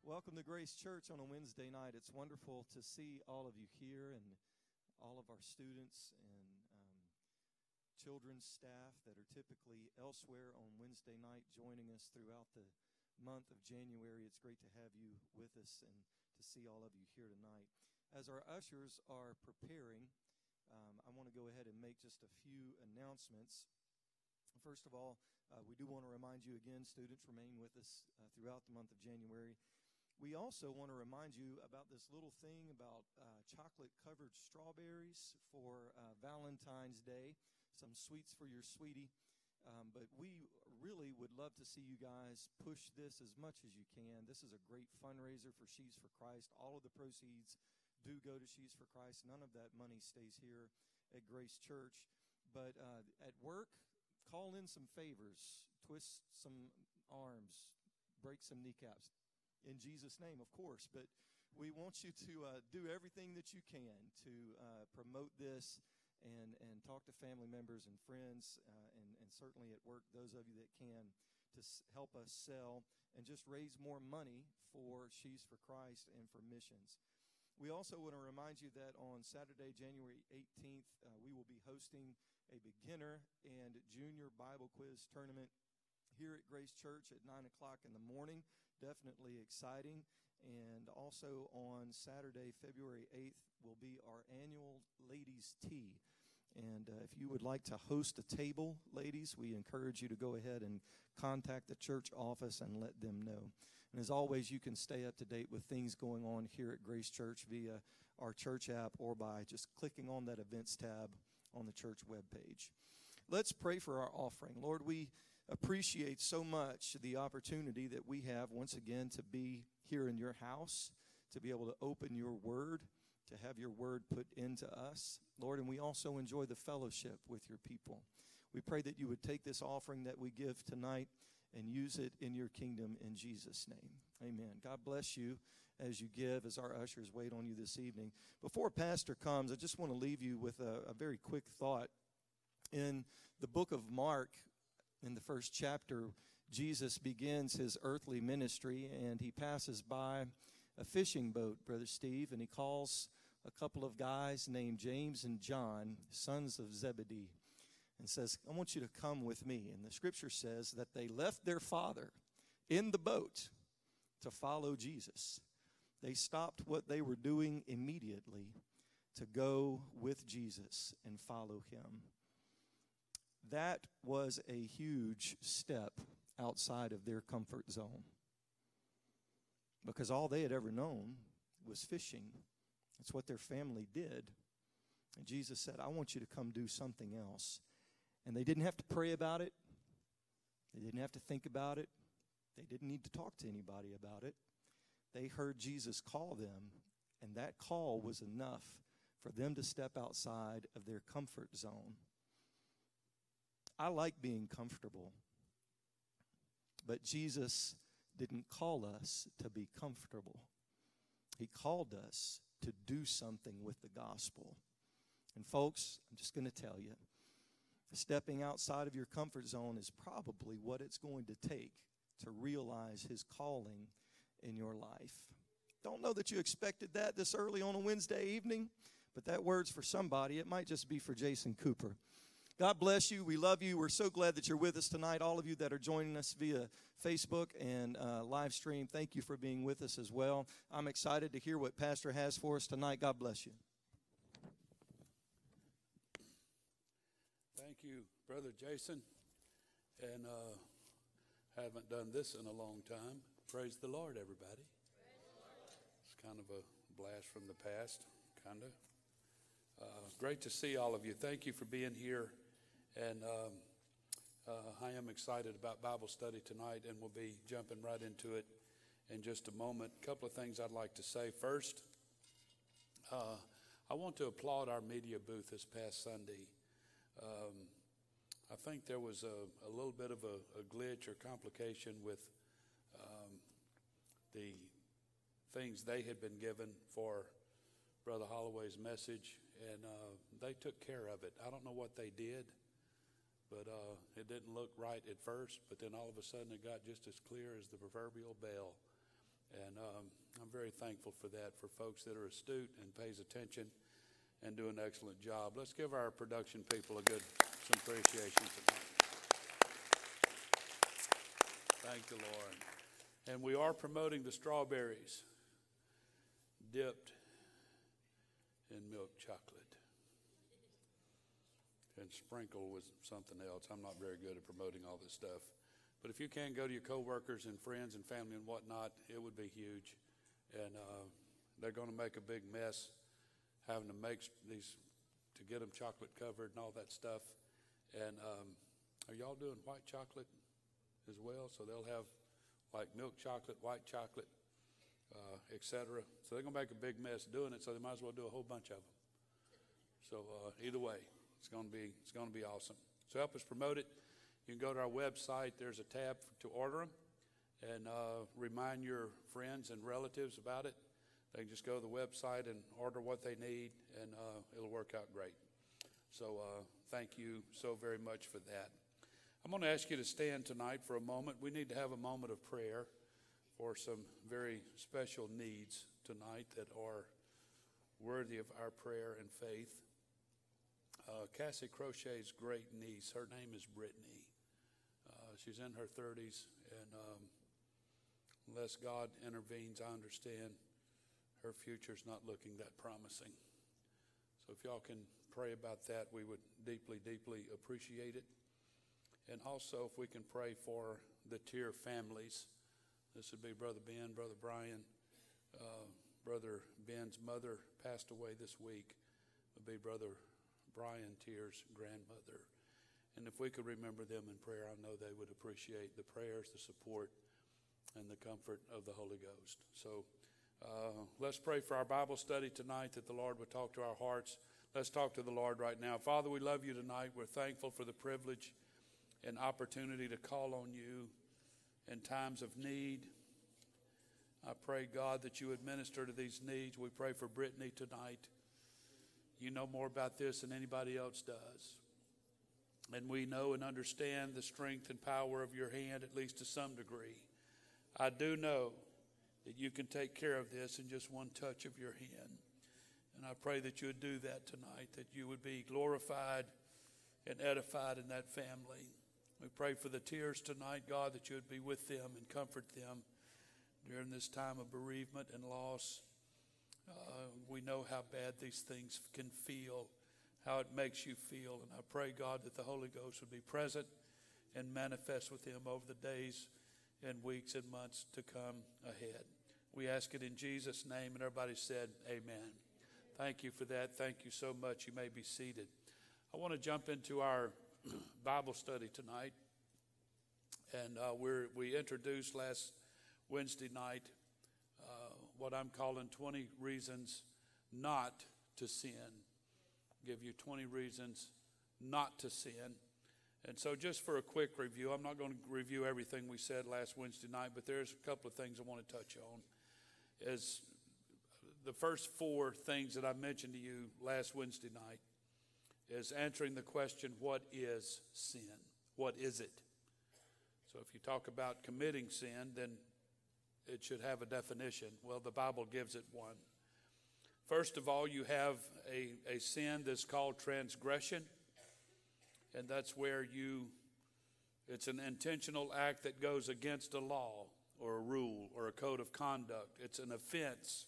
Welcome to Grace Church on a Wednesday night. It's wonderful to see all of you here and all of our students and um, children's staff that are typically elsewhere on Wednesday night joining us throughout the month of January. It's great to have you with us and to see all of you here tonight. As our ushers are preparing, um, I want to go ahead and make just a few announcements. First of all, uh, we do want to remind you again, students remain with us uh, throughout the month of January. We also want to remind you about this little thing about uh, chocolate covered strawberries for uh, Valentine's Day, some sweets for your sweetie. Um, but we really would love to see you guys push this as much as you can. This is a great fundraiser for Sheaves for Christ. All of the proceeds do go to Sheaves for Christ. None of that money stays here at Grace Church. But uh, at work, call in some favors, twist some arms, break some kneecaps in Jesus' name, of course. But we want you to uh, do everything that you can to uh, promote this and, and talk to family members and friends, uh, and, and certainly at work, those of you that can, to s- help us sell and just raise more money for Sheaves for Christ and for missions. We also want to remind you that on Saturday, January 18th, uh, we will be hosting a beginner and junior Bible quiz tournament here at Grace Church at 9 o'clock in the morning definitely exciting. And also on Saturday, February 8th, will be our annual ladies' tea. And uh, if you would like to host a table, ladies, we encourage you to go ahead and contact the church office and let them know. And as always, you can stay up to date with things going on here at Grace Church via our church app or by just clicking on that events tab on the church webpage. Let's pray for our offering. Lord, we appreciate so much the opportunity that we have once again to be here in your house, to be able to open your word, to have your word put into us, Lord. And we also enjoy the fellowship with your people. We pray that you would take this offering that we give tonight and use it in your kingdom in Jesus' name. Amen. God bless you as you give, as our ushers wait on you this evening. Before Pastor comes, I just want to leave you with a, a very quick thought. In the book of Mark, in the first chapter, Jesus begins his earthly ministry and he passes by a fishing boat, Brother Steve, and he calls a couple of guys named James and John, sons of Zebedee, and says, I want you to come with me. And the scripture says that they left their father in the boat to follow Jesus. They stopped what they were doing immediately to go with Jesus and follow him that was a huge step outside of their comfort zone because all they had ever known was fishing. It's what their family did. And Jesus said, I want you to come do something else. And they didn't have to pray about it, they didn't have to think about it, they didn't need to talk to anybody about it. They heard Jesus call them, and that call was enough for them to step outside of their comfort zone I like being comfortable. But Jesus didn't call us to be comfortable, He called us to do something with the gospel. And, folks, I'm just going to tell you stepping outside of your comfort zone is probably what it's going to take to realize His calling in your life. Don't know that you expected that this early on a Wednesday evening, but that word's for somebody. It might just be for Jason Cooper. God bless you. We love you. We're so glad that you're with us tonight. All of you that are joining us via Facebook and uh, live stream, thank you for being with us as well. I'm excited to hear what Pastor has for us tonight. God bless you. Thank you, Brother Jason. And uh, haven't done this in a long time. Praise the Lord, everybody. It's kind of a blast from the past, kind of. Uh, great to see all of you. Thank you for being here and um, uh, I am excited about Bible study tonight, and we'll be jumping right into it in just a moment. A couple of things I'd like to say. First, uh, I want to applaud our media booth this past Sunday. Um, I think there was a, a little bit of a, a, glitch or complication with um, the things they had been given for Brother Holloway's message, and uh, they took care of it. I don't know what they did but uh, it didn't look right at first. But then all of a sudden, it got just as clear as the proverbial bell. And uh, I'm very thankful for that, for folks that are astute and pays attention and do an excellent job. Let's give our production people a good some appreciation tonight. Thank the Lord. And we are promoting the strawberries dipped in milk chocolate. And sprinkle with something else. I'm not very good at promoting all this stuff. But if you can go to your coworkers and friends and family and whatnot, it would be huge. And uh, they're going to make a big mess having to make these to get them chocolate covered and all that stuff. And um, are y'all doing white chocolate as well? So they'll have like milk chocolate, white chocolate, uh, etc. So they're going to make a big mess doing it. So they might as well do a whole bunch of them. So uh, either way, it's going to be it's going to be awesome. So help us promote it. You can go to our website. There's a tab to order them and uh, remind your friends and relatives about it. They can just go to the website and order what they need, and uh, it'll work out great. So, uh, thank you so very much for that. I'm going to ask you to stand tonight for a moment. We need to have a moment of prayer for some very special needs tonight that are worthy of our prayer and faith. Uh, Cassie Crochet's great niece, her name is Brittany. She's in her 30s, and um, unless God intervenes, I understand her future's not looking that promising. So if y'all can pray about that, we would deeply, deeply appreciate it. And also, if we can pray for the Tier families. This would be Brother Ben, Brother Brian. Uh, Brother Ben's mother passed away this week. It would be Brother Brian Tier's grandmother. And if we could remember them in prayer, I know they would appreciate the prayers, the support, and the comfort of the Holy Ghost. So uh, let's pray for our Bible study tonight that the Lord would talk to our hearts. Let's talk to the Lord right now. Father, we love you tonight. We're thankful for the privilege and opportunity to call on you in times of need. I pray, God, that you would minister to these needs. We pray for Brittany tonight. You know more about this than anybody else does. And we know and understand the strength and power of your hand, at least to some degree. I do know that you can take care of this in just one touch of your hand. And I pray that you would do that tonight, that you would be glorified and edified in that family. We pray for the tears tonight, God, that you would be with them and comfort them during this time of bereavement and loss. Uh, we know how bad these things can feel how it makes you feel. And I pray, God, that the Holy Ghost would be present and manifest with him over the days and weeks and months to come ahead. We ask it in Jesus' name, and everybody said, Amen. Thank you for that. Thank you so much. You may be seated. I want to jump into our Bible study tonight. And uh, we introduced last Wednesday night what I'm calling 20 reasons not to sin give you 20 reasons not to sin. And so, just for a quick review, I'm not going to review everything we said last Wednesday night, but there's a couple of things I want to touch on. As the first four things that I mentioned to you last Wednesday night is answering the question, What is sin? What is it? So, if you talk about committing sin, then it should have a definition. Well, the Bible gives it one. First of all, you have a, a sin that's called transgression, and that's where you, it's an intentional act that goes against a law or a rule or a code of conduct. It's an offense.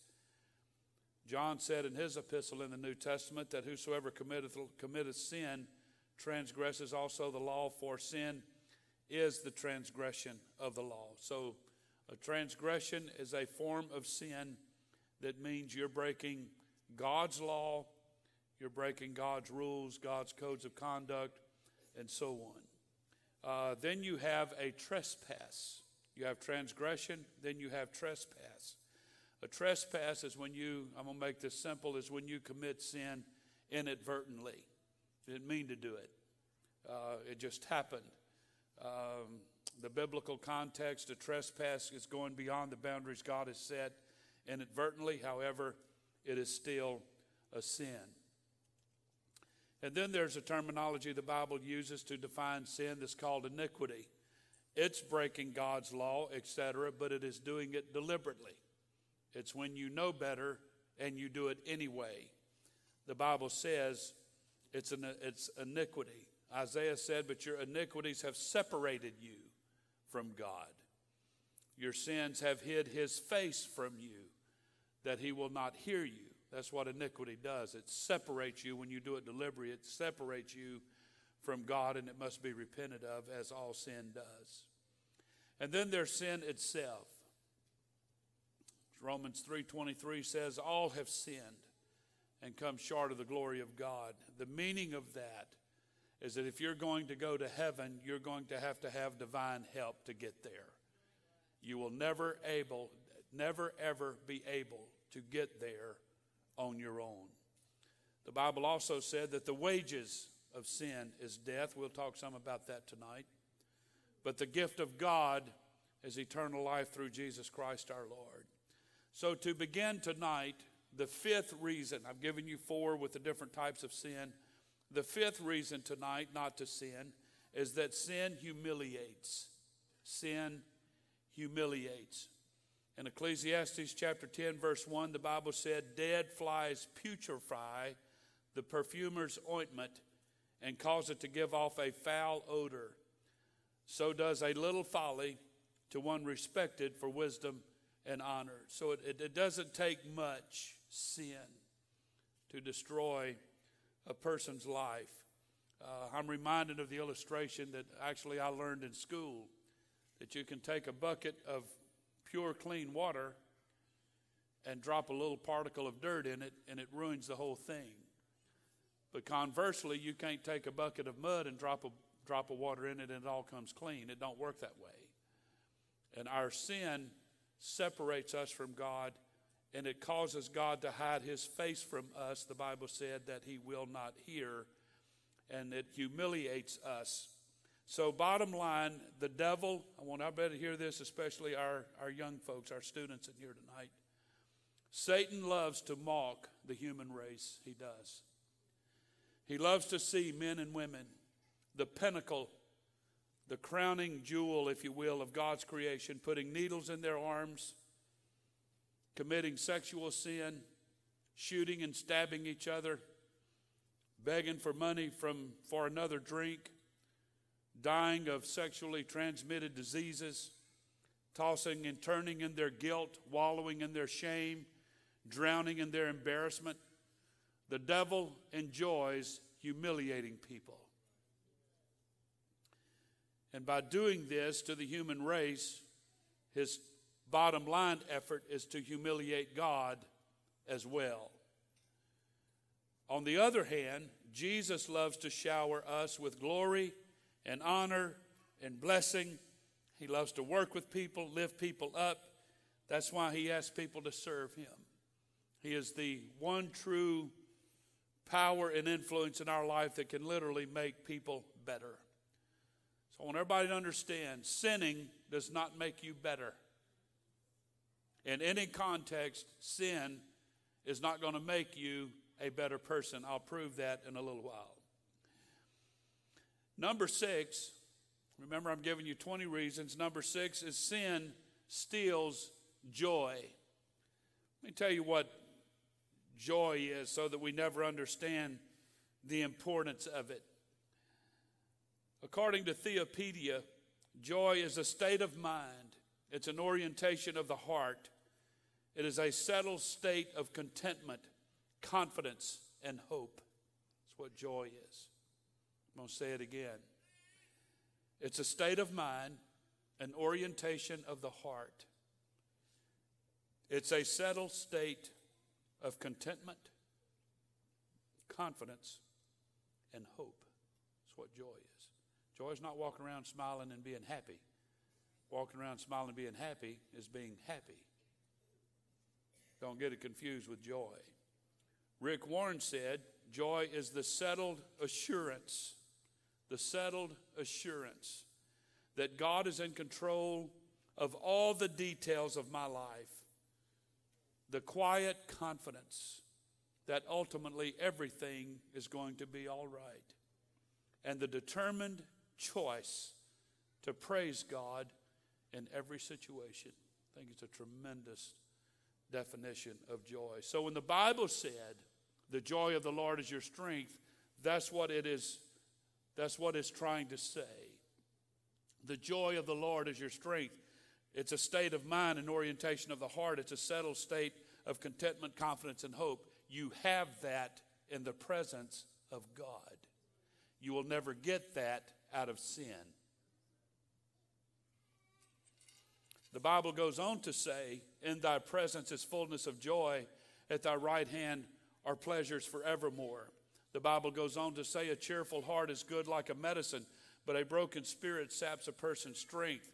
John said in his epistle in the New Testament that whosoever committeth, committeth sin transgresses also the law, for sin is the transgression of the law. So, a transgression is a form of sin that means you're breaking God's law, you're breaking God's rules, God's codes of conduct, and so on. Uh, then you have a trespass. You have transgression, then you have trespass. A trespass is when you, I'm going to make this simple, is when you commit sin inadvertently. You Didn't mean to do it, uh, it just happened. Um, the biblical context, a trespass is going beyond the boundaries God has set inadvertently. However, it is still a sin. And then there's a terminology the Bible uses to define sin that's called iniquity. It's breaking God's law, etc., but it is doing it deliberately. It's when you know better and you do it anyway. The Bible says it's, an, it's iniquity. Isaiah said, But your iniquities have separated you from God. Your sins have hid his face from you, that he will not hear you. That's what iniquity does. It separates you when you do it deliberately, it separates you from God, and it must be repented of, as all sin does. And then there's sin itself. Romans 3:23 says all have sinned and come short of the glory of God. The meaning of that is that if you're going to go to heaven, you're going to have to have divine help to get there. You will never able never ever be able to get there on your own. The Bible also said that the wages of sin is death. We'll talk some about that tonight. But the gift of God is eternal life through Jesus Christ our Lord. So, to begin tonight, the fifth reason, I've given you four with the different types of sin. The fifth reason tonight not to sin is that sin humiliates. Sin humiliates. In Ecclesiastes chapter 10, verse 1, the Bible said, Dead flies putrefy the perfumer's ointment and cause it to give off a foul odor. So does a little folly to one respected for wisdom and honor. So it, it, it doesn't take much sin to destroy a person's life. Uh, I'm reminded of the illustration that actually I learned in school that you can take a bucket of pure, clean water and drop a little particle of dirt in it, and it ruins the whole thing. But conversely, you can't take a bucket of mud and drop a drop of water in it and it all comes clean. It don't work that way. And our sin separates us from God and it causes God to hide his face from us. The Bible said that he will not hear and it humiliates us. So, bottom line, the devil, I want everybody to hear this, especially our, our young folks, our students in here tonight. Satan loves to mock the human race. He does. He loves to see men and women, the pinnacle, the crowning jewel, if you will, of God's creation, putting needles in their arms, committing sexual sin, shooting and stabbing each other, begging for money from, for another drink, dying of sexually transmitted diseases, tossing and turning in their guilt, wallowing in their shame, drowning in their embarrassment. The devil enjoys humiliating people. And by doing this to the human race, his bottom line effort is to humiliate God as well. On the other hand, Jesus loves to shower us with glory and honor and blessing. He loves to work with people, lift people up. That's why he asks people to serve him. He is the one true power and influence in our life that can literally make people better. So I want everybody to understand sinning does not make you better. In any context, sin is not going to make you a better person. I'll prove that in a little while. Number six, remember I'm giving you 20 reasons. Number six is sin steals joy. Let me tell you what joy is so that we never understand the importance of it. According to Theopedia, joy is a state of mind, it's an orientation of the heart, it is a settled state of contentment, confidence, and hope. That's what joy is. I'm going to say it again. It's a state of mind, an orientation of the heart. It's a settled state of contentment, confidence, and hope. That's what joy is. Joy is not walking around smiling and being happy. Walking around smiling and being happy is being happy. Don't get it confused with joy. Rick Warren said, Joy is the settled assurance, the settled assurance that God is in control of all the details of my life the quiet confidence that ultimately everything is going to be all right, and the determined choice to praise God in every situation. I think it's a tremendous definition of joy. So when the Bible said, the joy of the Lord is your strength, that's what it is that's what it's trying to say. The joy of the Lord is your strength. It's a state of mind and orientation of the heart. It's a settled state of contentment, confidence, and hope. You have that in the presence of God. You will never get that out of sin. The Bible goes on to say, In thy presence is fullness of joy, at thy right hand are pleasures forevermore. The Bible goes on to say, A cheerful heart is good like a medicine, but a broken spirit saps a person's strength.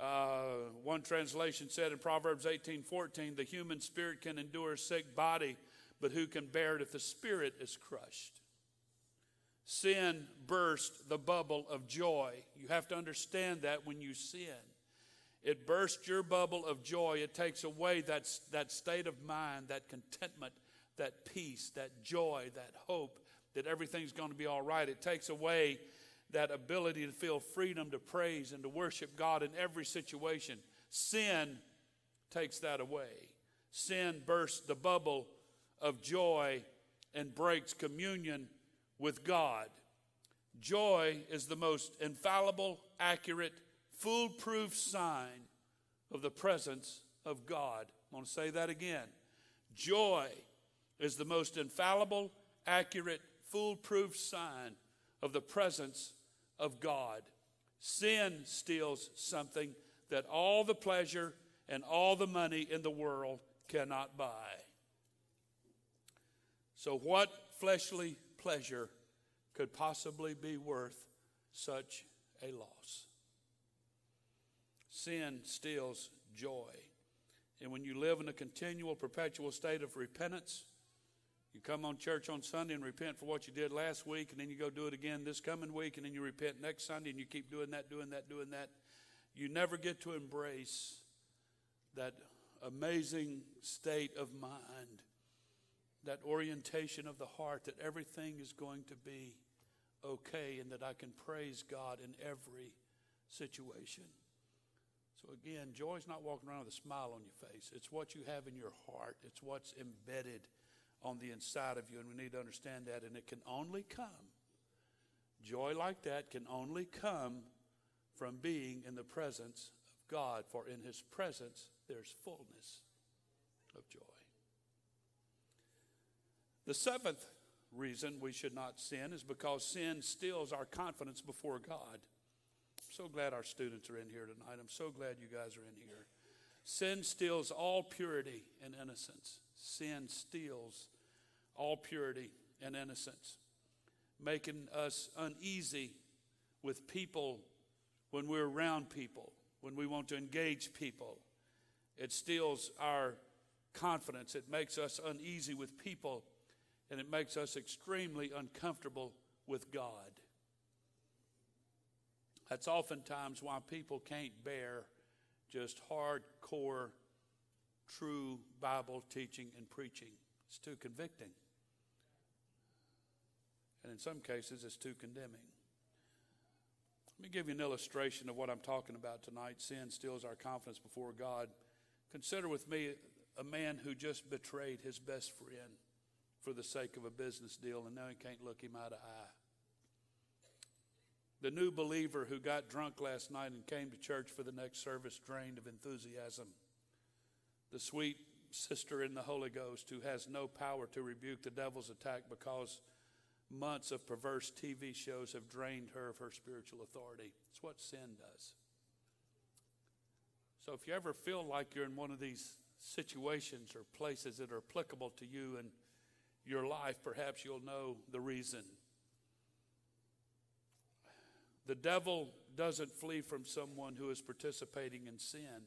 Uh, one translation said in Proverbs 18 14, The human spirit can endure a sick body, but who can bear it if the spirit is crushed? Sin burst the bubble of joy. You have to understand that when you sin. It bursts your bubble of joy. It takes away that, that state of mind, that contentment, that peace, that joy, that hope that everything's going to be all right. It takes away that ability to feel freedom to praise and to worship God in every situation. Sin takes that away. Sin bursts the bubble of joy and breaks communion with God. Joy is the most infallible, accurate, foolproof sign of the presence of God. I'm going to say that again. Joy is the most infallible, accurate, foolproof sign of the presence of God. Sin steals something that all the pleasure and all the money in the world cannot buy. So, what fleshly pleasure could possibly be worth such a loss? Sin steals joy. And when you live in a continual, perpetual state of repentance, you come on church on Sunday and repent for what you did last week, and then you go do it again this coming week, and then you repent next Sunday, and you keep doing that, doing that, doing that. You never get to embrace that amazing state of mind, that orientation of the heart that everything is going to be okay and that I can praise God in every situation. So again, joy is not walking around with a smile on your face. It's what you have in your heart. It's what's embedded on the inside of you, and we need to understand that. And it can only come, joy like that can only come from being in the presence of God, for in His presence there's fullness of joy. The seventh reason we should not sin is because sin steals our confidence before God so glad our students are in here tonight. I'm so glad you guys are in here. Sin steals all purity and innocence. Sin steals all purity and innocence, making us uneasy with people when we're around people, when we want to engage people. It steals our confidence. It makes us uneasy with people, and it makes us extremely uncomfortable with God. That's oftentimes why people can't bear just hardcore, true Bible teaching and preaching. It's too convicting. And in some cases, it's too condemning. Let me give you an illustration of what I'm talking about tonight. Sin steals our confidence before God. Consider with me a man who just betrayed his best friend for the sake of a business deal, and now he can't look him eye to eye the new believer who got drunk last night and came to church for the next service drained of enthusiasm, the sweet sister in the Holy Ghost who has no power to rebuke the devil's attack because months of perverse TV shows have drained her of her spiritual authority. It's what sin does. So if you ever feel like you're in one of these situations or places that are applicable to you in your life, perhaps you'll know the reason. The devil doesn't flee from someone who is participating in sin.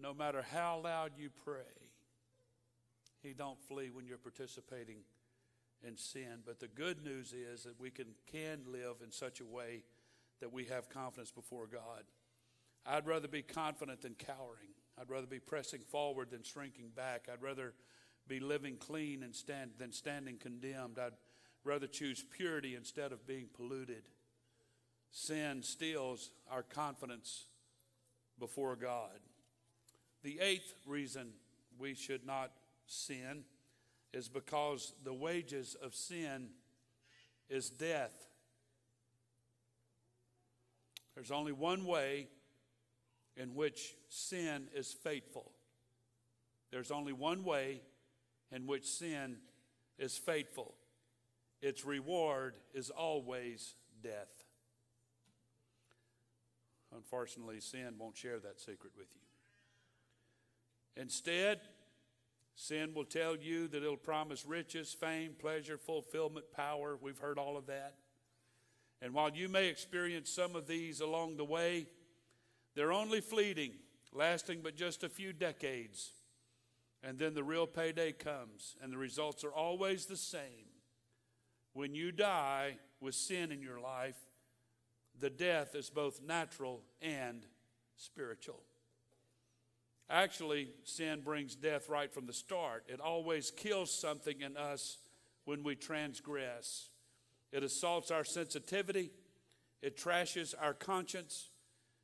No matter how loud you pray, he don't flee when you're participating in sin. But the good news is that we can, can live in such a way that we have confidence before God. I'd rather be confident than cowering. I'd rather be pressing forward than shrinking back. I'd rather be living clean and stand, than standing condemned. I'd rather choose purity instead of being polluted. sin steals our confidence before God. The eighth reason we should not sin is because the wages of sin is death. There's only one way in which sin is faithful. There's only one way in which sin is faithful. Its reward is always death. Unfortunately, sin won't share that secret with you. Instead, sin will tell you that it'll promise riches, fame, pleasure, fulfillment, power. We've heard all of that. And while you may experience some of these along the way, they're only fleeting, lasting but just a few decades. And then the real payday comes, and the results are always the same. When you die with sin in your life, the death is both natural and spiritual. Actually, sin brings death right from the start. It always kills something in us when we transgress. It assaults our sensitivity, it trashes our conscience,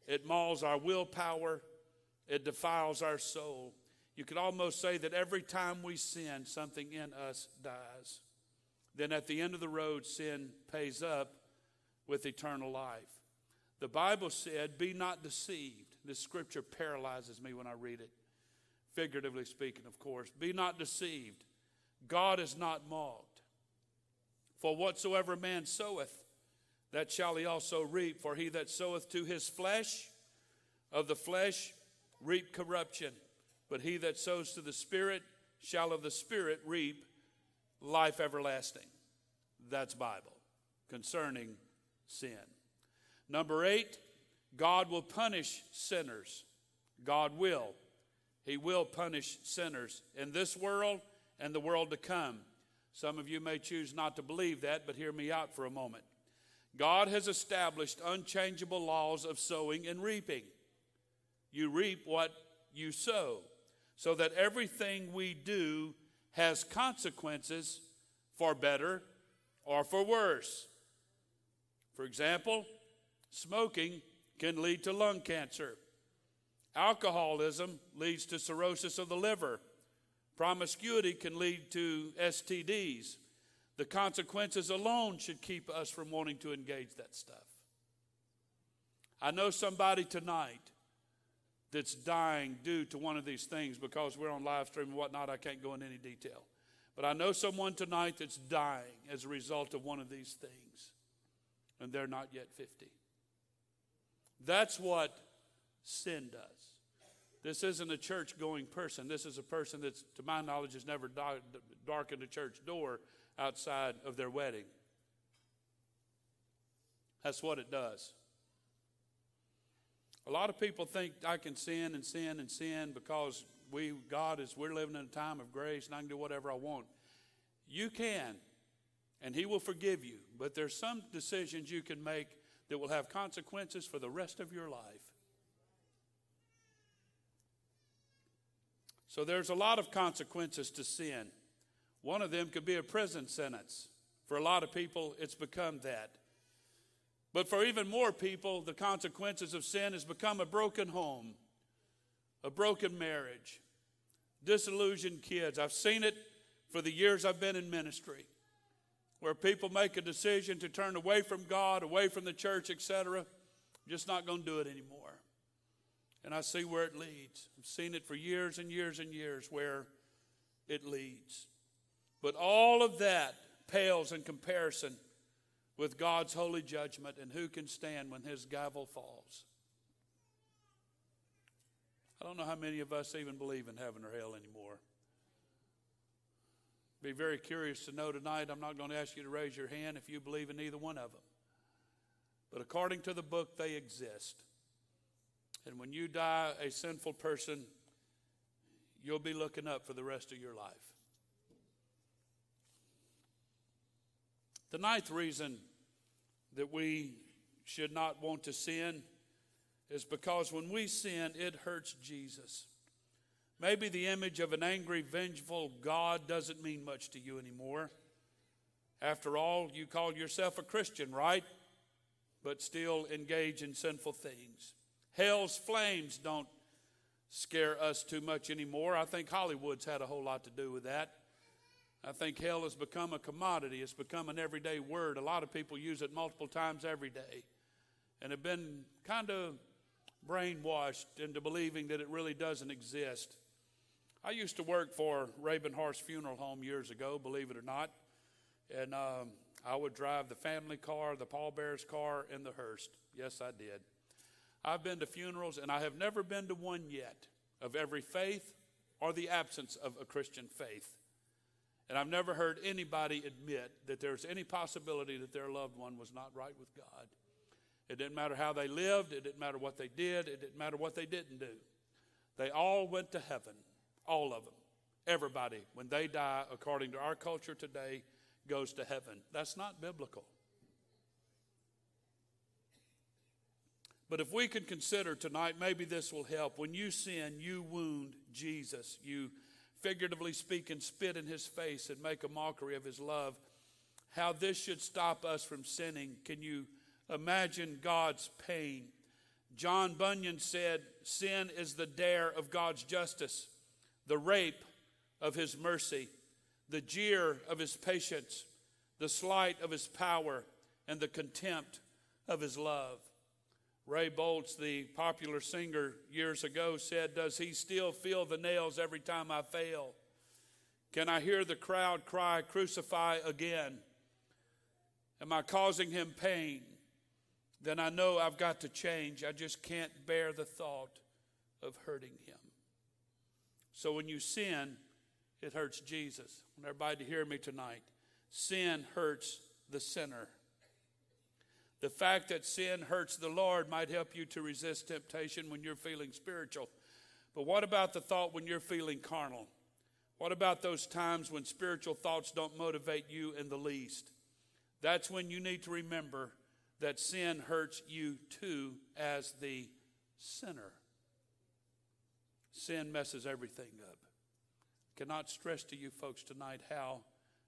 it mauls our willpower, it defiles our soul. You could almost say that every time we sin, something in us dies. Then at the end of the road, sin pays up with eternal life. The Bible said, Be not deceived. This scripture paralyzes me when I read it, figuratively speaking, of course. Be not deceived. God is not mocked. For whatsoever man soweth, that shall he also reap. For he that soweth to his flesh, of the flesh reap corruption. But he that sows to the Spirit shall of the Spirit reap life everlasting. That's Bible concerning sin. Number eight, God will punish sinners. God will. He will punish sinners in this world and the world to come. Some of you may choose not to believe that, but hear me out for a moment. God has established unchangeable laws of sowing and reaping. You reap what you sow, so that everything we do has consequences for better or for worse. For example, smoking can lead to lung cancer. Alcoholism leads to cirrhosis of the liver. Promiscuity can lead to STDs. The consequences alone should keep us from wanting to engage that stuff. I know somebody tonight that's dying due to one of these things because we're on live stream and whatnot. I can't go into any detail. But I know someone tonight that's dying as a result of one of these things, and they're not yet 50. That's what sin does. This isn't a church going person. This is a person that's, to my knowledge, has never darkened a church door outside of their wedding. That's what it does. A lot of people think I can sin and sin and sin because we God is we're living in a time of grace and I can do whatever I want. You can, and He will forgive you. But there's some decisions you can make that will have consequences for the rest of your life. So there's a lot of consequences to sin. One of them could be a prison sentence. For a lot of people, it's become that. But for even more people, the consequences of sin has become a broken home, a broken marriage, disillusioned kids. I've seen it for the years I've been in ministry where people make a decision to turn away from God, away from the church, etc. Just not going to do it anymore. And I see where it leads. I've seen it for years and years and years where it leads. But all of that pales in comparison with God's holy judgment and who can stand when his gavel falls. I don't know how many of us even believe in heaven or hell anymore. Be very curious to know tonight. I'm not going to ask you to raise your hand if you believe in either one of them. But according to the book, they exist. And when you die a sinful person, you'll be looking up for the rest of your life. The ninth reason that we should not want to sin is because when we sin, it hurts Jesus. Maybe the image of an angry, vengeful God doesn't mean much to you anymore. After all, you call yourself a Christian, right? but still engage in sinful things. Hell's flames don't scare us too much anymore. I think Hollywood's had a whole lot to do with that. I think hell has become a commodity, it's become an everyday word. A lot of people use it multiple times every day and have been kind of brainwashed into believing that it really doesn't exist. I used to work for Ravenhorse Funeral Home years ago, believe it or not, and um, I would drive the family car, the pallbearers car, and the hearse. Yes, I did. I've been to funerals, and I have never been to one yet of every faith or the absence of a Christian faith. And I've never heard anybody admit that there's any possibility that their loved one was not right with God. It didn't matter how they lived, it didn't matter what they did, it didn't matter what they didn't do. They all went to heaven, all of them. Everybody, when they die, according to our culture today, goes to heaven. That's not biblical. But if we can consider tonight, maybe this will help. When you sin, you wound Jesus. You, figuratively speaking, spit in his face and make a mockery of his love. How this should stop us from sinning. Can you imagine God's pain? John Bunyan said, Sin is the dare of God's justice, the rape of his mercy, the jeer of his patience, the slight of his power, and the contempt of his love. Ray Boltz, the popular singer years ago, said, Does he still feel the nails every time I fail? Can I hear the crowd cry, Crucify again? Am I causing him pain? Then I know I've got to change. I just can't bear the thought of hurting him. So when you sin, it hurts Jesus. I want everybody to hear me tonight. Sin hurts the sinner. The fact that sin hurts the Lord might help you to resist temptation when you're feeling spiritual. But what about the thought when you're feeling carnal? What about those times when spiritual thoughts don't motivate you in the least? That's when you need to remember that sin hurts you too as the sinner. Sin messes everything up. Cannot stress to you folks tonight how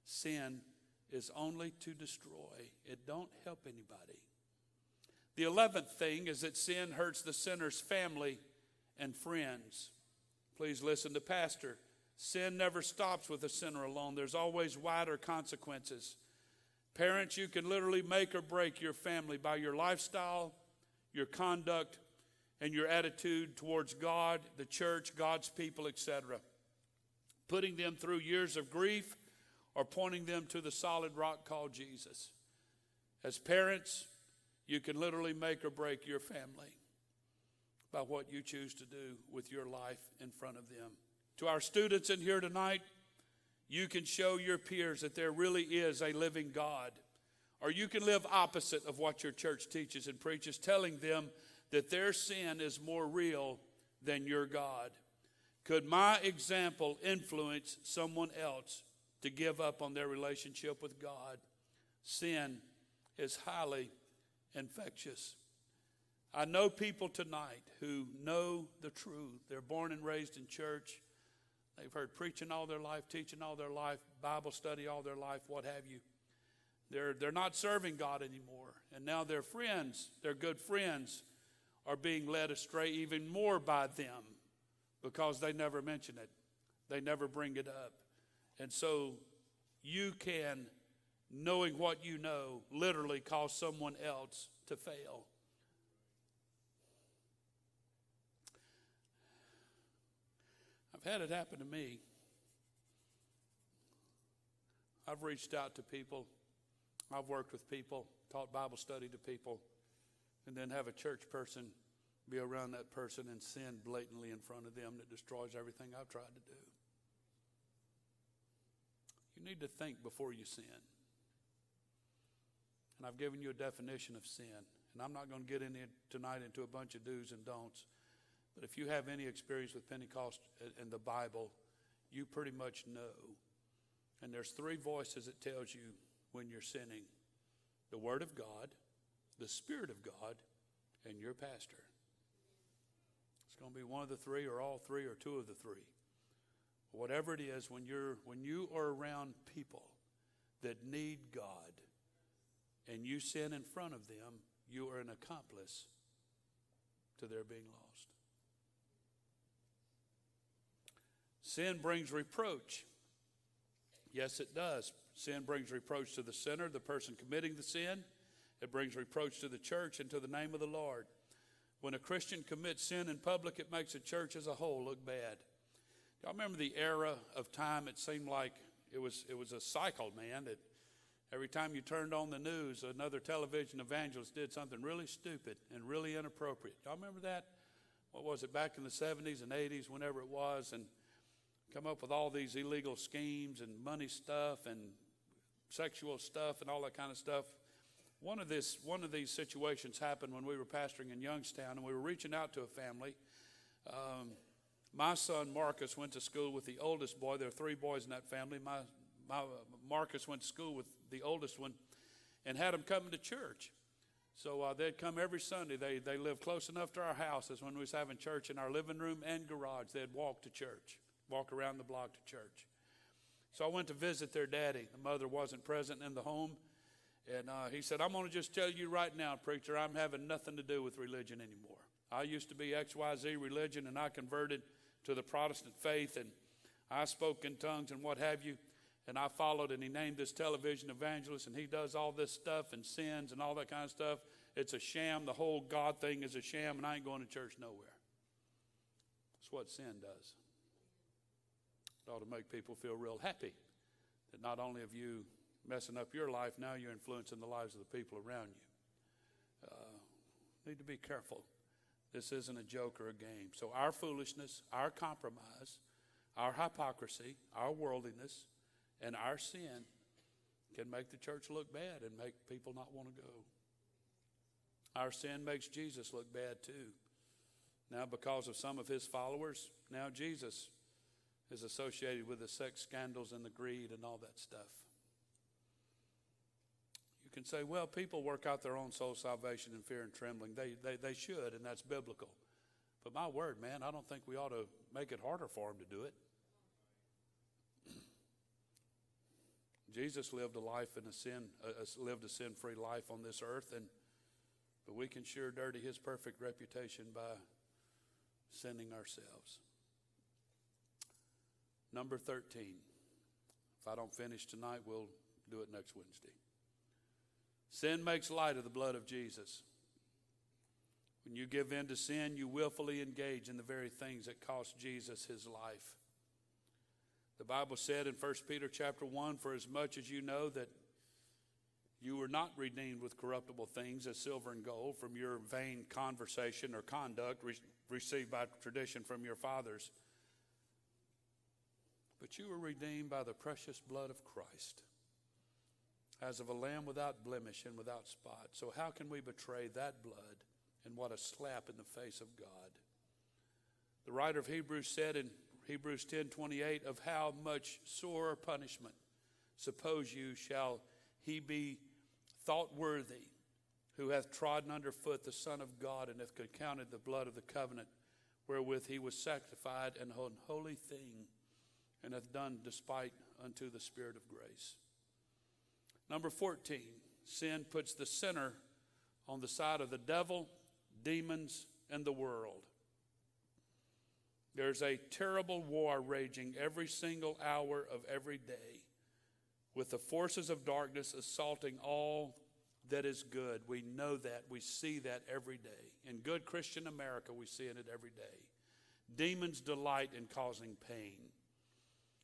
sin is only to destroy. It don't help anybody. The 11th thing is that sin hurts the sinner's family and friends. Please listen to pastor. Sin never stops with a sinner alone. There's always wider consequences. Parents, you can literally make or break your family by your lifestyle, your conduct, and your attitude towards God, the church, God's people, etc. Putting them through years of grief or pointing them to the solid rock called Jesus. As parents, you can literally make or break your family by what you choose to do with your life in front of them. To our students in here tonight, you can show your peers that there really is a living God. Or you can live opposite of what your church teaches and preaches, telling them that their sin is more real than your God. Could my example influence someone else to give up on their relationship with God. Sin is highly infectious. I know people tonight who know the truth. They're born and raised in church. They've heard preaching all their life, teaching all their life, Bible study all their life, what have you. They're, they're not serving God anymore. And now their friends, their good friends, are being led astray even more by them because they never mention it. They never bring it up. And so you can, knowing what you know, literally cause someone else to fail. I've had it happen to me. I've reached out to people, I've worked with people, taught Bible study to people, and then have a church person be around that person and sin blatantly in front of them that destroys everything I've tried to do. You need to think before you sin. And I've given you a definition of sin. And I'm not going to get into tonight into a bunch of do's and don'ts. But if you have any experience with Pentecost and the Bible, you pretty much know. And there's three voices that tells you when you're sinning the Word of God, the Spirit of God, and your pastor. It's going to be one of the three, or all three, or two of the three whatever it is, when, you're, when you are around people that need God and you sin in front of them, you are an accomplice to their being lost. Sin brings reproach. Yes, it does. Sin brings reproach to the sinner, the person committing the sin. It brings reproach to the church and to the name of the Lord. When a Christian commits sin in public, it makes the church as a whole look bad. Y'all remember the era of time? It seemed like it was it was a cycle, man. That every time you turned on the news, another television evangelist did something really stupid and really inappropriate. Y'all remember that? What was it back in the 70s and 80s, whenever it was, and come up with all these illegal schemes and money stuff and sexual stuff and all that kind of stuff. One of this one of these situations happened when we were pastoring in Youngstown, and we were reaching out to a family. Um, my son Marcus went to school with the oldest boy. There are three boys in that family. My, my Marcus went to school with the oldest one, and had him come to church. So uh, they'd come every Sunday. They they lived close enough to our house as when we was having church in our living room and garage. They'd walk to church, walk around the block to church. So I went to visit their daddy. The mother wasn't present in the home. And uh, he said, I'm going to just tell you right now, preacher, I'm having nothing to do with religion anymore. I used to be XYZ religion, and I converted to the Protestant faith, and I spoke in tongues and what have you. And I followed, and he named this television evangelist, and he does all this stuff and sins and all that kind of stuff. It's a sham. The whole God thing is a sham, and I ain't going to church nowhere. That's what sin does. It ought to make people feel real happy that not only have you messing up your life, now you're influencing the lives of the people around you. Uh, need to be careful. This isn't a joke or a game. So, our foolishness, our compromise, our hypocrisy, our worldliness, and our sin can make the church look bad and make people not want to go. Our sin makes Jesus look bad too. Now, because of some of his followers, now Jesus is associated with the sex scandals and the greed and all that stuff. Can say, well, people work out their own soul salvation in fear and trembling. They, they, they should, and that's biblical. But my word, man, I don't think we ought to make it harder for them to do it. Jesus lived a life in a sin, uh, lived a sin-free life on this earth, and but we can sure dirty his perfect reputation by sinning ourselves. Number 13. If I don't finish tonight, we'll do it next Wednesday. Sin makes light of the blood of Jesus. When you give in to sin, you willfully engage in the very things that cost Jesus his life. The Bible said in 1 Peter chapter 1, for as much as you know that you were not redeemed with corruptible things as silver and gold from your vain conversation or conduct re- received by tradition from your fathers, but you were redeemed by the precious blood of Christ as of a lamb without blemish and without spot. So, how can we betray that blood? And what a slap in the face of God. The writer of Hebrews said in Hebrews 10 28, of how much sore punishment, suppose you, shall he be thought worthy who hath trodden under foot the Son of God and hath counted the blood of the covenant wherewith he was sanctified an unholy thing and hath done despite unto the Spirit of grace. Number 14, sin puts the sinner on the side of the devil, demons, and the world. There's a terrible war raging every single hour of every day with the forces of darkness assaulting all that is good. We know that. We see that every day. In good Christian America, we see it every day. Demons delight in causing pain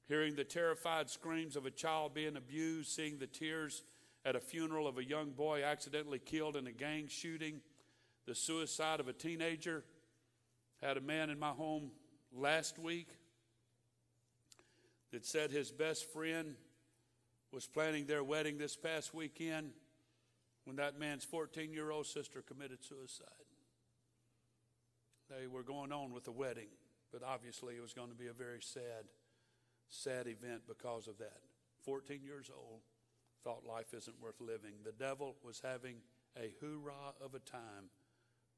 hearing the terrified screams of a child being abused, seeing the tears at a funeral of a young boy accidentally killed in a gang shooting, the suicide of a teenager. Had a man in my home last week that said his best friend was planning their wedding this past weekend when that man's 14 year old sister committed suicide. They were going on with the wedding, but obviously it was going to be a very sad sad event because of that. 14 years old, thought life isn't worth living. The devil was having a hoorah of a time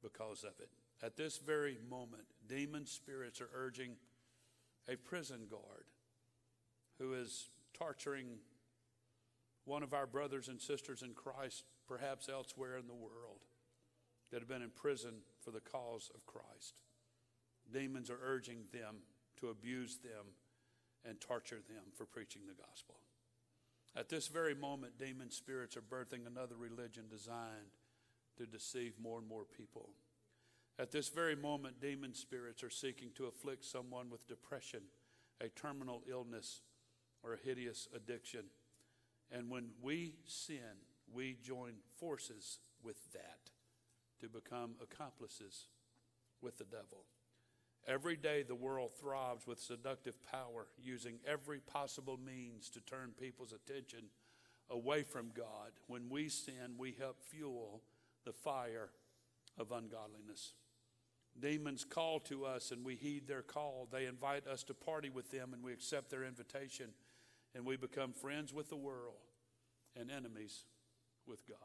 because of it. At this very moment, demon spirits are urging a prison guard who is torturing one of our brothers and sisters in Christ, perhaps elsewhere in the world. that have been in prison for the cause of Christ. Demons are urging them to abuse them and torture them for preaching the gospel. At this very moment, demon spirits are birthing another religion designed to deceive more and more people. At this very moment, demon spirits are seeking to afflict someone with depression, a terminal illness, or a hideous addiction. And when we sin, we join forces with that to become accomplices with the devil. Every day, the world throbs with seductive power, using every possible means to turn people's attention away from God. When we sin, we help fuel the fire of ungodliness. Demons call to us and we heed their call. They invite us to party with them and we accept their invitation and we become friends with the world and enemies with God.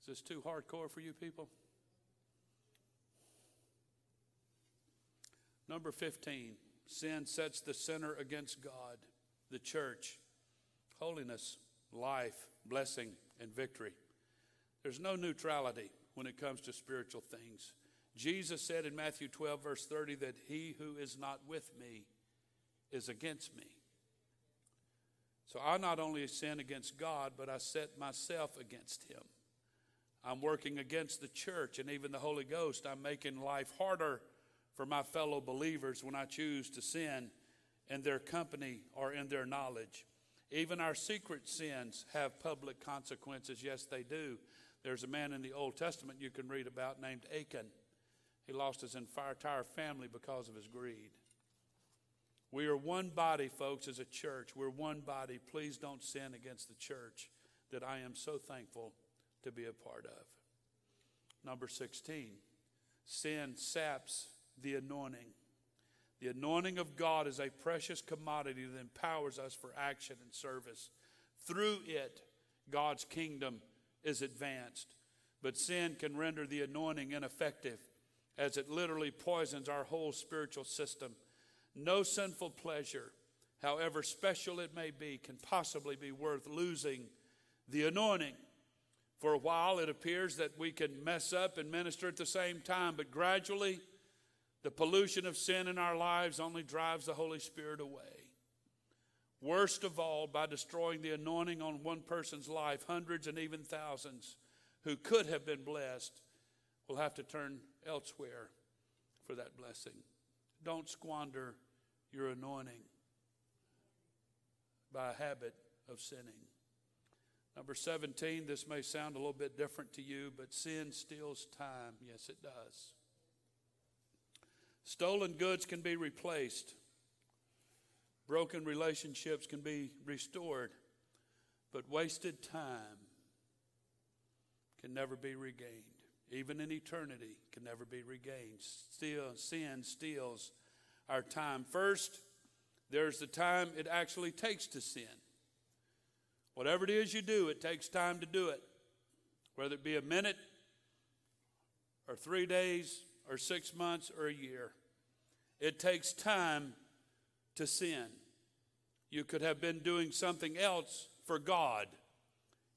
Is this too hardcore for you people? Number 15, sin sets the sinner against God, the church, holiness, life, blessing, and victory. There's no neutrality when it comes to spiritual things. Jesus said in Matthew 12, verse 30, that he who is not with me is against me. So I not only sin against God, but I set myself against him. I'm working against the church and even the Holy Ghost. I'm making life harder for my fellow believers when I choose to sin in their company or in their knowledge. Even our secret sins have public consequences. Yes, they do. There's a man in the Old Testament you can read about named Achan. He lost his entire family because of his greed. We are one body, folks, as a church. We're one body. Please don't sin against the church that I am so thankful to be a part of. Number 16, sin saps the anointing. The anointing of God is a precious commodity that empowers us for action and service. Through it, God's kingdom is advanced. But sin can render the anointing ineffective as it literally poisons our whole spiritual system no sinful pleasure, however special it may be, can possibly be worth losing the anointing. For a while, it appears that we can mess up and minister at the same time, but gradually, the pollution of sin in our lives only drives the Holy Spirit away. Worst of all, by destroying the anointing on one person's life, hundreds and even thousands who could have been blessed will have to turn elsewhere for that blessing. Don't squander your anointing by a habit of sinning. Number 17, this may sound a little bit different to you, but sin steals time. Yes, it does. Stolen goods can be replaced, broken relationships can be restored, but wasted time can never be regained even in eternity, can never be regained. Still, sin steals our time. First, there's the time it actually takes to sin. Whatever it is you do, it takes time to do it. Whether it be a minute, or three days, or six months, or a year. It takes time to sin. You could have been doing something else for God.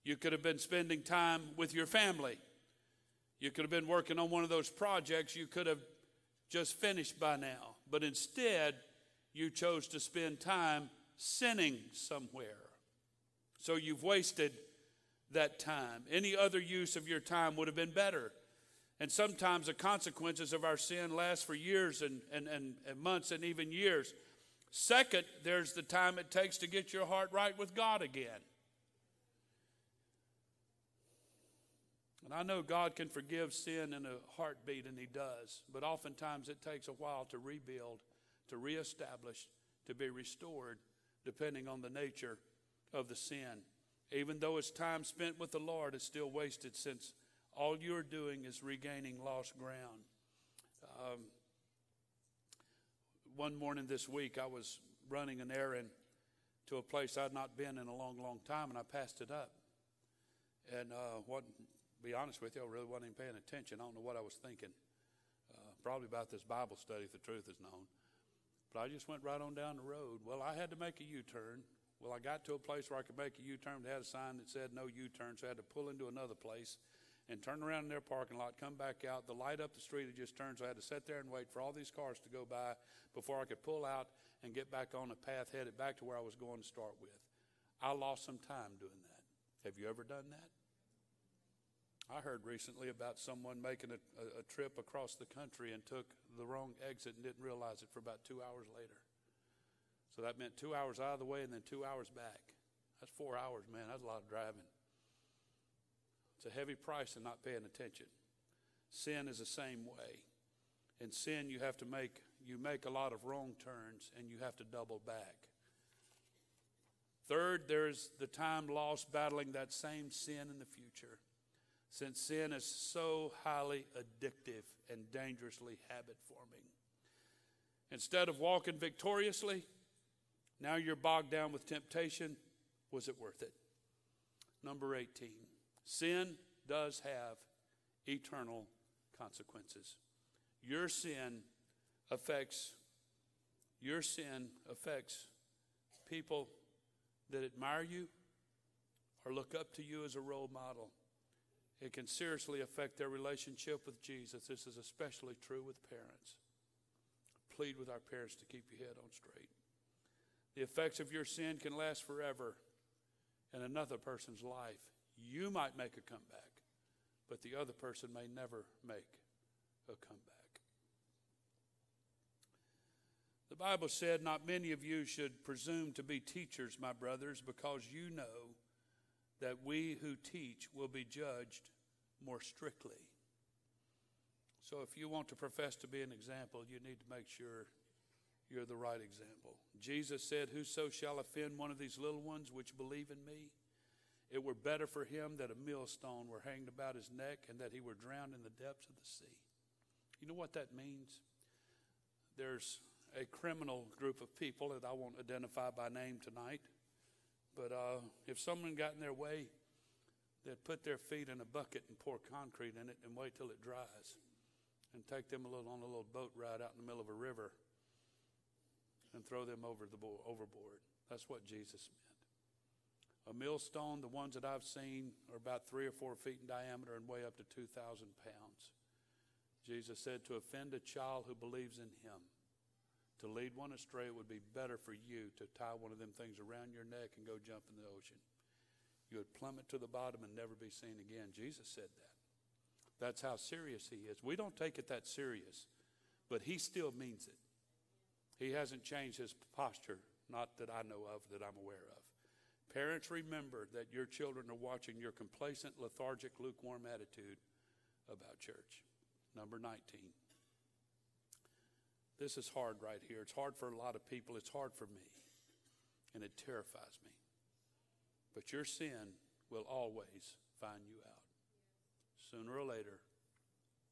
You could have been spending time with your family. You could have been working on one of those projects you could have just finished by now. But instead, you chose to spend time sinning somewhere. So you've wasted that time. Any other use of your time would have been better. And sometimes the consequences of our sin last for years and, and, and, and months and even years. Second, there's the time it takes to get your heart right with God again. And I know God can forgive sin in a heartbeat, and He does. But oftentimes it takes a while to rebuild, to reestablish, to be restored, depending on the nature of the sin. Even though it's time spent with the Lord, it's still wasted since all you're doing is regaining lost ground. Um, one morning this week, I was running an errand to a place I'd not been in a long, long time, and I passed it up. And uh, what be honest with you, I really wasn't even paying attention. I don't know what I was thinking. Uh, probably about this Bible study, if the truth is known. But I just went right on down the road. Well, I had to make a U turn. Well, I got to a place where I could make a U turn. They had a sign that said no U turn, so I had to pull into another place. And turn around in their parking lot, come back out. The light up the street had just turned, so I had to sit there and wait for all these cars to go by before I could pull out and get back on the path headed back to where I was going to start with. I lost some time doing that. Have you ever done that? I heard recently about someone making a, a, a, trip across the country and took the wrong exit and didn't realize it for about two hours later. So that meant two hours out of the way and then two hours back. That's four hours, man. That's a lot of driving. It's a heavy price in not paying attention. Sin is the same way. In sin, you have to make you make a lot of wrong turns and you have to double back. Third, there's the time lost battling that same sin in the future. Since sin is so highly addictive and dangerously habit forming. Instead of walking victoriously, now you're bogged down with temptation. Was it worth it? Number 18. Sin does have eternal consequences. Your sin affects your sin affects people that admire you or look up to you as a role model. It can seriously affect their relationship with Jesus. This is especially true with parents. Plead with our parents to keep your head on straight. The effects of your sin can last forever in another person's life. You might make a comeback, but the other person may never make a comeback. The Bible said, Not many of you should presume to be teachers, my brothers, because you know that we who teach will be judged more strictly. So if you want to profess to be an example, you need to make sure you're the right example. Jesus said, Whoso shall offend one of these little ones which believe in me, it were better for him that a millstone were hanged about his neck and that he were drowned in the depths of the sea. You know what that means? There's a criminal group of people that I won't identify by name tonight, but uh, if someone got in their way, they'd put their feet in a bucket and pour concrete in it and wait till it dries and take them a little on a little boat ride out in the middle of a river and throw them over the bo- overboard. That's what Jesus meant. A millstone, the ones that I've seen, are about three or four feet in diameter and weigh up to 2,000 pounds. Jesus said, To offend a child who believes in him, to lead one astray, it would be better for you to tie one of them things around your neck and go jump in the ocean. You would plummet to the bottom and never be seen again. Jesus said that. That's how serious he is. We don't take it that serious, but he still means it. He hasn't changed his posture, not that I know of, that I'm aware of. Parents, remember that your children are watching your complacent, lethargic, lukewarm attitude about church. Number 19. This is hard right here. It's hard for a lot of people. It's hard for me. And it terrifies me. But your sin will always find you out. Sooner or later,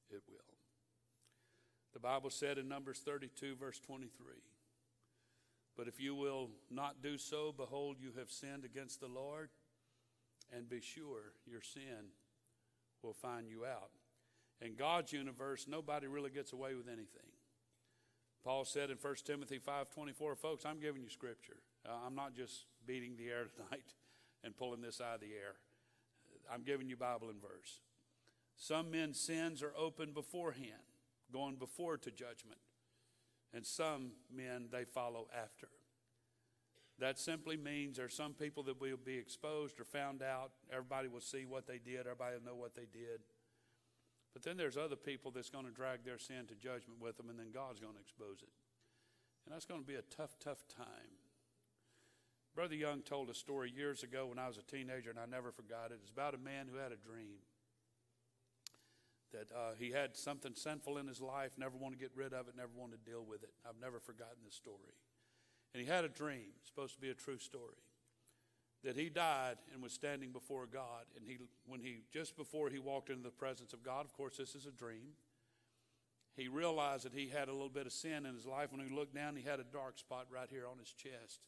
it will. The Bible said in Numbers 32, verse 23 but if you will not do so, behold, you have sinned against the Lord, and be sure your sin will find you out. In God's universe, nobody really gets away with anything. Paul said in 1 Timothy 5:24, folks, I'm giving you scripture. Uh, I'm not just beating the air tonight and pulling this out of the air. I'm giving you Bible and verse. Some men's sins are open beforehand, going before to judgment and some men they follow after. That simply means there are some people that will be exposed or found out. Everybody will see what they did, everybody will know what they did. But then there's other people that's going to drag their sin to judgment with them, and then God's going to expose it. And that's going to be a tough, tough time. Brother Young told a story years ago when I was a teenager, and I never forgot it. It's about a man who had a dream that uh, he had something sinful in his life, never wanted to get rid of it, never wanted to deal with it. I've never forgotten this story. And he had a dream, supposed to be a true story, that he died and was standing before God. And he, when he, just before he walked into the presence of God, of course, this is a dream. He realized that he had a little bit of sin in his life. When he looked down, he had a dark spot right here on his chest.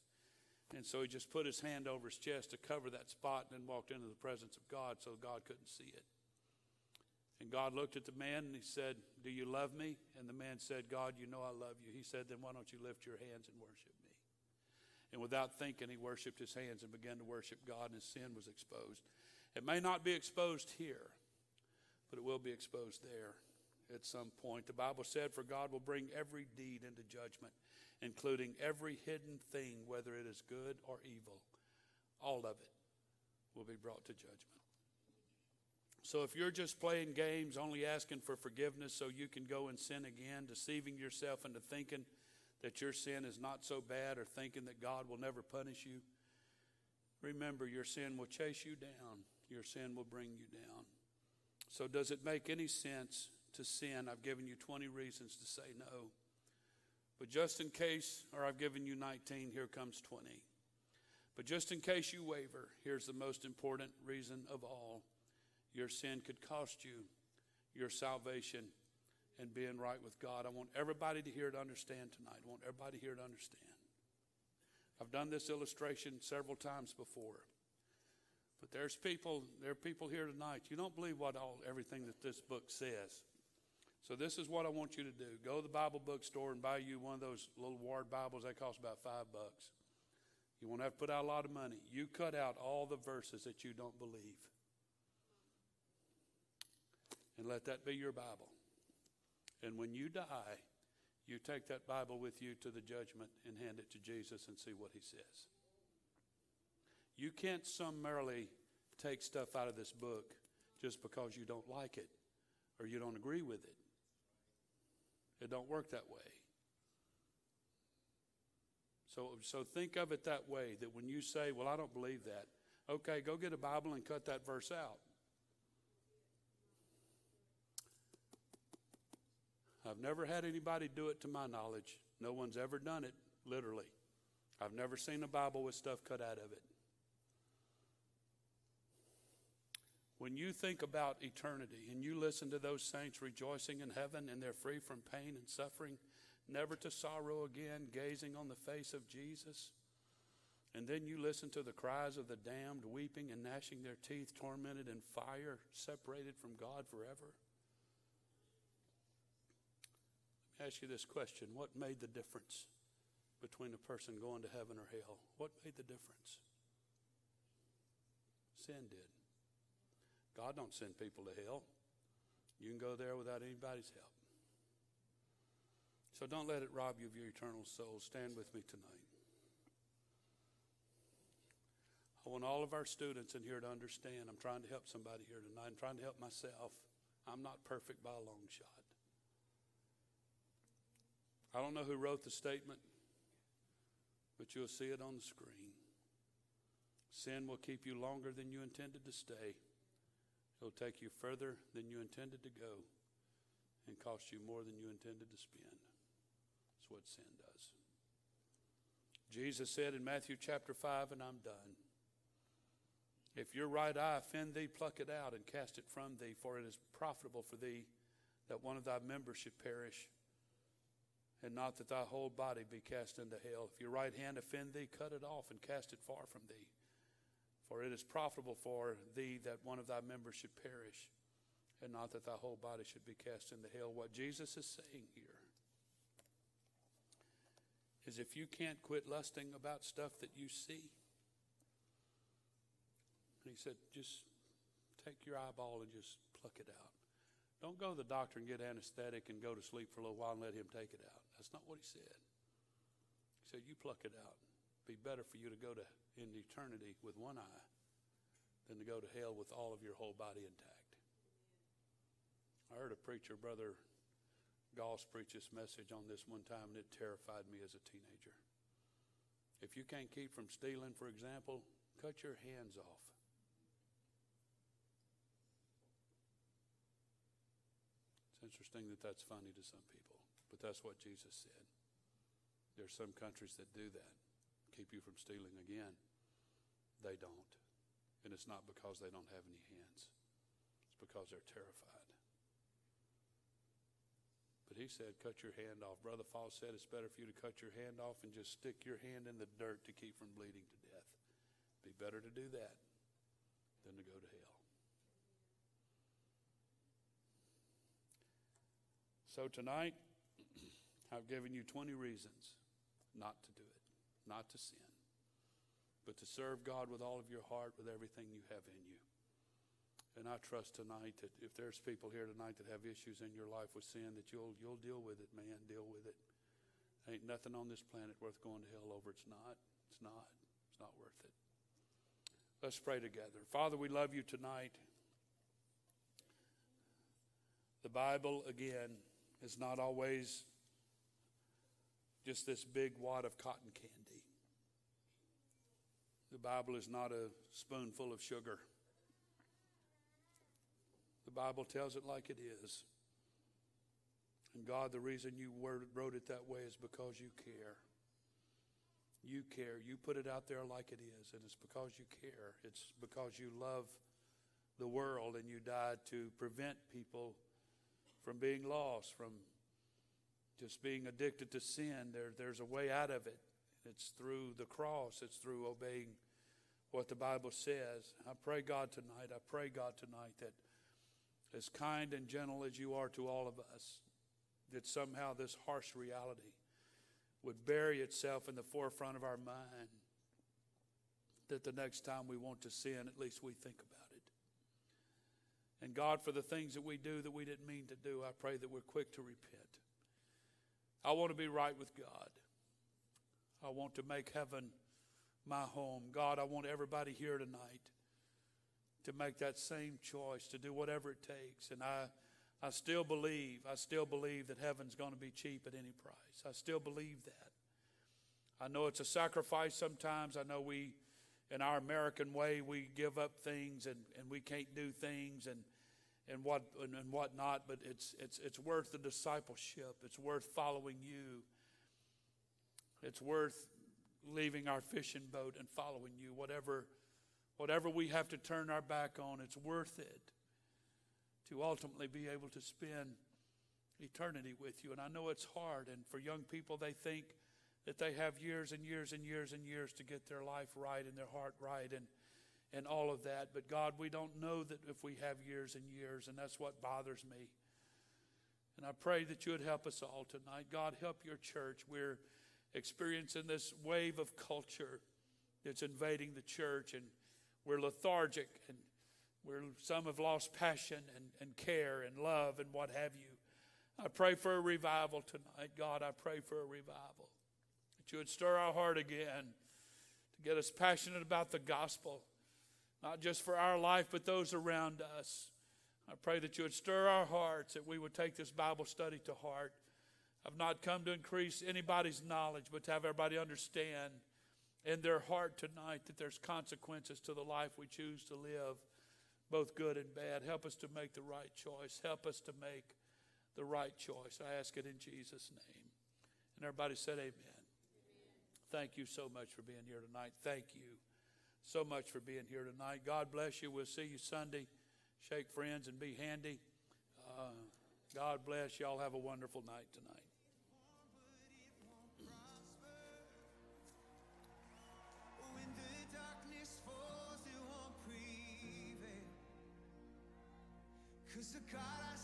And so he just put his hand over his chest to cover that spot and then walked into the presence of God so God couldn't see it. And God looked at the man and he said, Do you love me? And the man said, God, you know I love you. He said, Then why don't you lift your hands and worship me? And without thinking, he worshiped his hands and began to worship God, and his sin was exposed. It may not be exposed here, but it will be exposed there at some point. The Bible said, For God will bring every deed into judgment, including every hidden thing, whether it is good or evil. All of it will be brought to judgment. So if you're just playing games, only asking for forgiveness so you can go and sin again, deceiving yourself into thinking that your sin is not so bad or thinking that God will never punish you, remember your sin will chase you down. Your sin will bring you down. So, does it make any sense to sin? I've given you 20 reasons to say no. But just in case, or I've given you 19, here comes 20. But just in case you waver, here's the most important reason of all your sin could cost you your salvation and being right with God. I want everybody to hear to understand tonight. I want everybody here to understand. I've done this illustration several times before. But there's people, there are people here tonight. You don't believe what all everything that this book says. So this is what I want you to do. Go to the Bible bookstore and buy you one of those little ward Bibles. They cost about five bucks. You won't have to put out a lot of money. You cut out all the verses that you don't believe. And let that be your Bible. And when you die, you take that Bible with you to the judgment and hand it to Jesus and see what he says. You can't summarily take stuff out of this book just because you don't like it or you don't agree with it. It don't work that way. So, so think of it that way that when you say, Well, I don't believe that, okay, go get a Bible and cut that verse out. I've never had anybody do it to my knowledge. No one's ever done it, literally. I've never seen a Bible with stuff cut out of it. When you think about eternity and you listen to those saints rejoicing in heaven and they're free from pain and suffering, never to sorrow again, gazing on the face of Jesus, and then you listen to the cries of the damned weeping and gnashing their teeth, tormented in fire, separated from God forever. Let me ask you this question What made the difference between a person going to heaven or hell? What made the difference? Sin did. God don't send people to hell. You can go there without anybody's help. So don't let it rob you of your eternal soul. Stand with me tonight. I want all of our students in here to understand. I'm trying to help somebody here tonight. I'm trying to help myself. I'm not perfect by a long shot. I don't know who wrote the statement, but you'll see it on the screen. Sin will keep you longer than you intended to stay. It'll take you further than you intended to go and cost you more than you intended to spend. That's what sin does. Jesus said in Matthew chapter 5, and I'm done. If your right eye offend thee, pluck it out and cast it from thee, for it is profitable for thee that one of thy members should perish, and not that thy whole body be cast into hell. If your right hand offend thee, cut it off and cast it far from thee. For it is profitable for thee that one of thy members should perish, and not that thy whole body should be cast into hell. What Jesus is saying here is if you can't quit lusting about stuff that you see, he said, just take your eyeball and just pluck it out. Don't go to the doctor and get anesthetic and go to sleep for a little while and let him take it out. That's not what he said. He said, You pluck it out. It'd be better for you to go to in eternity with one eye than to go to hell with all of your whole body intact. I heard a preacher, Brother Goss, preach this message on this one time, and it terrified me as a teenager. If you can't keep from stealing, for example, cut your hands off. It's interesting that that's funny to some people, but that's what Jesus said. There's some countries that do that keep you from stealing again. They don't. And it's not because they don't have any hands, it's because they're terrified. But he said, cut your hand off. Brother Fall said it's better for you to cut your hand off and just stick your hand in the dirt to keep from bleeding to death. Be better to do that than to go to hell. So tonight, I've given you 20 reasons not to do it not to sin, but to serve God with all of your heart, with everything you have in you. And I trust tonight that if there's people here tonight that have issues in your life with sin, that you'll you'll deal with it, man. Deal with it. Ain't nothing on this planet worth going to hell over. It's not. It's not. It's not worth it. Let's pray together. Father, we love you tonight. The Bible, again, is not always just this big wad of cotton candy. The Bible is not a spoonful of sugar. The Bible tells it like it is. And God, the reason you wrote it that way is because you care. You care. You put it out there like it is, and it's because you care. It's because you love the world and you died to prevent people from being lost, from just being addicted to sin. There, there's a way out of it. It's through the cross, it's through obeying what the Bible says. I pray, God, tonight, I pray, God, tonight, that as kind and gentle as you are to all of us, that somehow this harsh reality would bury itself in the forefront of our mind. That the next time we want to sin, at least we think about it. And God, for the things that we do that we didn't mean to do, I pray that we're quick to repent. I want to be right with God. I want to make heaven my home. God, I want everybody here tonight to make that same choice, to do whatever it takes. And I, I still believe, I still believe that heaven's going to be cheap at any price. I still believe that. I know it's a sacrifice sometimes. I know we, in our American way, we give up things and, and we can't do things and, and what and, and whatnot, but it's, it's, it's worth the discipleship. It's worth following you. It's worth leaving our fishing boat and following you. Whatever, whatever we have to turn our back on, it's worth it to ultimately be able to spend eternity with you. And I know it's hard. And for young people, they think that they have years and years and years and years to get their life right and their heart right and, and all of that. But God, we don't know that if we have years and years, and that's what bothers me. And I pray that you would help us all tonight. God, help your church. We're experiencing this wave of culture that's invading the church, and we're lethargic, and we're, some have lost passion and, and care and love and what have you. I pray for a revival tonight. God, I pray for a revival. That you would stir our heart again to get us passionate about the gospel, not just for our life, but those around us. I pray that you would stir our hearts, that we would take this Bible study to heart. I've not come to increase anybody's knowledge, but to have everybody understand in their heart tonight that there's consequences to the life we choose to live, both good and bad. Help us to make the right choice. Help us to make the right choice. I ask it in Jesus' name. And everybody said, Amen. amen. Thank you so much for being here tonight. Thank you so much for being here tonight. God bless you. We'll see you Sunday. Shake friends and be handy. Uh, God bless. Y'all have a wonderful night tonight. Cause the God